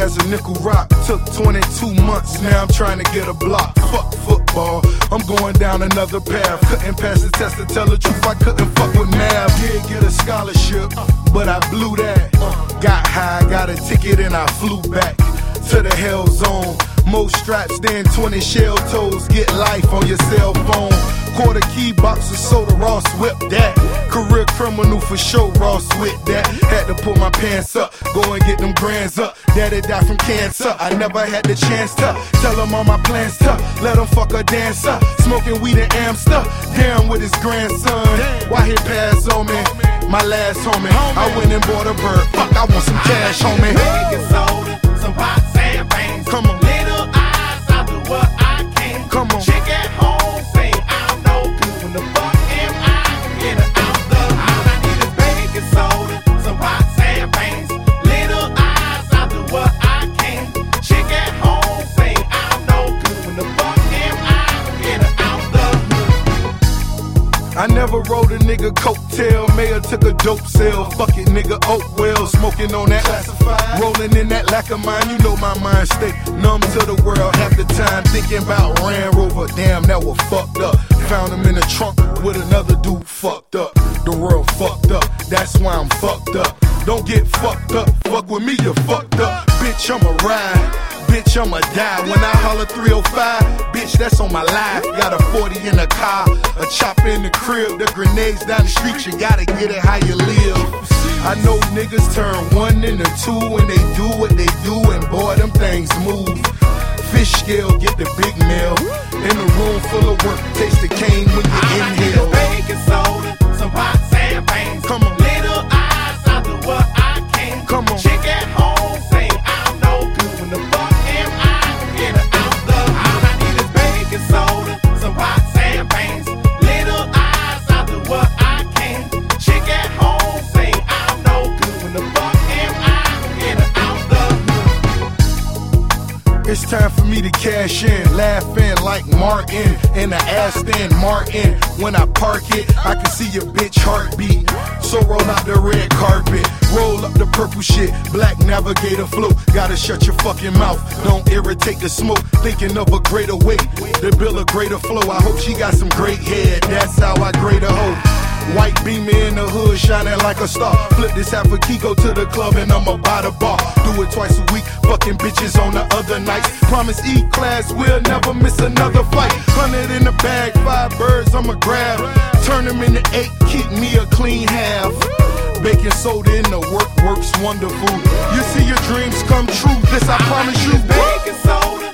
As a nickel rock, took 22 months, now I'm trying to get a block. Fuck football, I'm going down another path. Couldn't pass the test to tell the truth, I couldn't fuck with math. Did get a scholarship, but I blew that. Got high, got a ticket, and I flew back to the hell zone. More straps than 20 shell toes. Get life on your cell phone. Quarter key box of soda, Ross whip that. Career criminal for sure, Ross with that. Had to pull my pants up, go and get them grands up. Daddy died from cancer. I never had the chance to tell him all my plans to let him fuck a dancer. Smoking weed and Amster, down with his grandson. Why he pass on me? My last homie. I went and bought a bird. Fuck, I want some cash, homie. Some pots never rode a nigga coattail. Mayor took a dope sale. Fuck it, nigga. Oak well. Smoking on that. Classified. Rolling in that lack of mine. You know my mind stay numb to the world half the time. Thinking about Land Rover. Damn, that was fucked up. Found him in the trunk with another dude fucked up. The world fucked up. That's why I'm fucked up. Don't get fucked up. Fuck with me, you fucked up. Bitch, I'ma ride. Bitch, I'ma die when I holler 305. Bitch, that's on my life. Got a 40 in the car, a chopper in the crib, the grenades down the street. You gotta get it how you live. I know niggas turn one into two when they do what they do, and boy, them things move. Fish scale, get the big meal. In a room full of work, taste the cane when you I is inhale. baking soda, It's time for me to cash in, laughing like Martin in the Aston Martin. When I park it, I can see your bitch heartbeat. So roll out the red carpet, roll up the purple shit, black navigator flow. Gotta shut your fucking mouth, don't irritate the smoke. Thinking of a greater weight, to build a greater flow. I hope she got some great head, that's how I grade a hoe. Shining like a star. Flip this half a Kiko to the club and I'ma buy the bar. Do it twice a week, fucking bitches on the other nights. Promise E class, we'll never miss another fight. Hundred in the bag, five birds I'ma grab. Turn them into eight, keep me a clean half. Baking soda in the work works wonderful. You see your dreams come true, this I promise you. Baking soda,